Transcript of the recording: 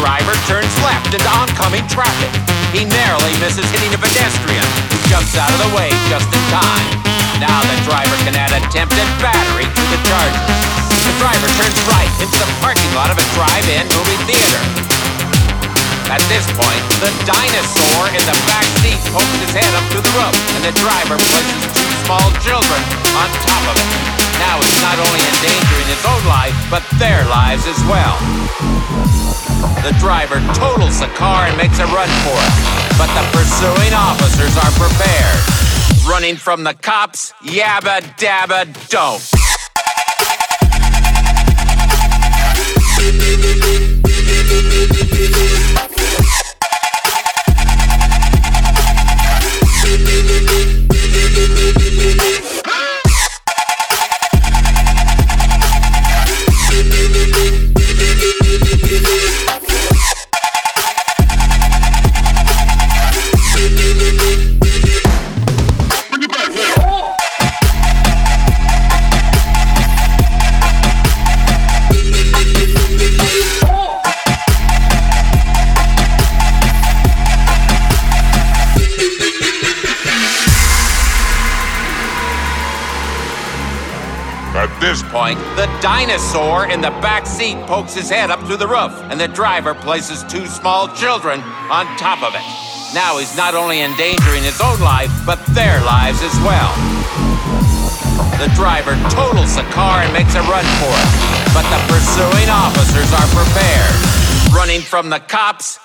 driver turns left into oncoming traffic. He narrowly misses hitting a pedestrian who jumps out of the way just in time. Now the driver can add attempted battery to the charges. The driver turns right into the parking lot of a drive-in movie theater. At this point, the dinosaur in the back seat pokes his head up to the roof, and the driver places two small children on top of it. Now he's not only life, but their lives as well. The driver totals the car and makes a run for it, but the pursuing officers are prepared. Running from the cops, yabba dabba don't. At this point, the dinosaur in the back seat pokes his head up through the roof, and the driver places two small children on top of it. Now he's not only endangering his own life, but their lives as well. The driver totals the car and makes a run for it, but the pursuing officers are prepared. Running from the cops,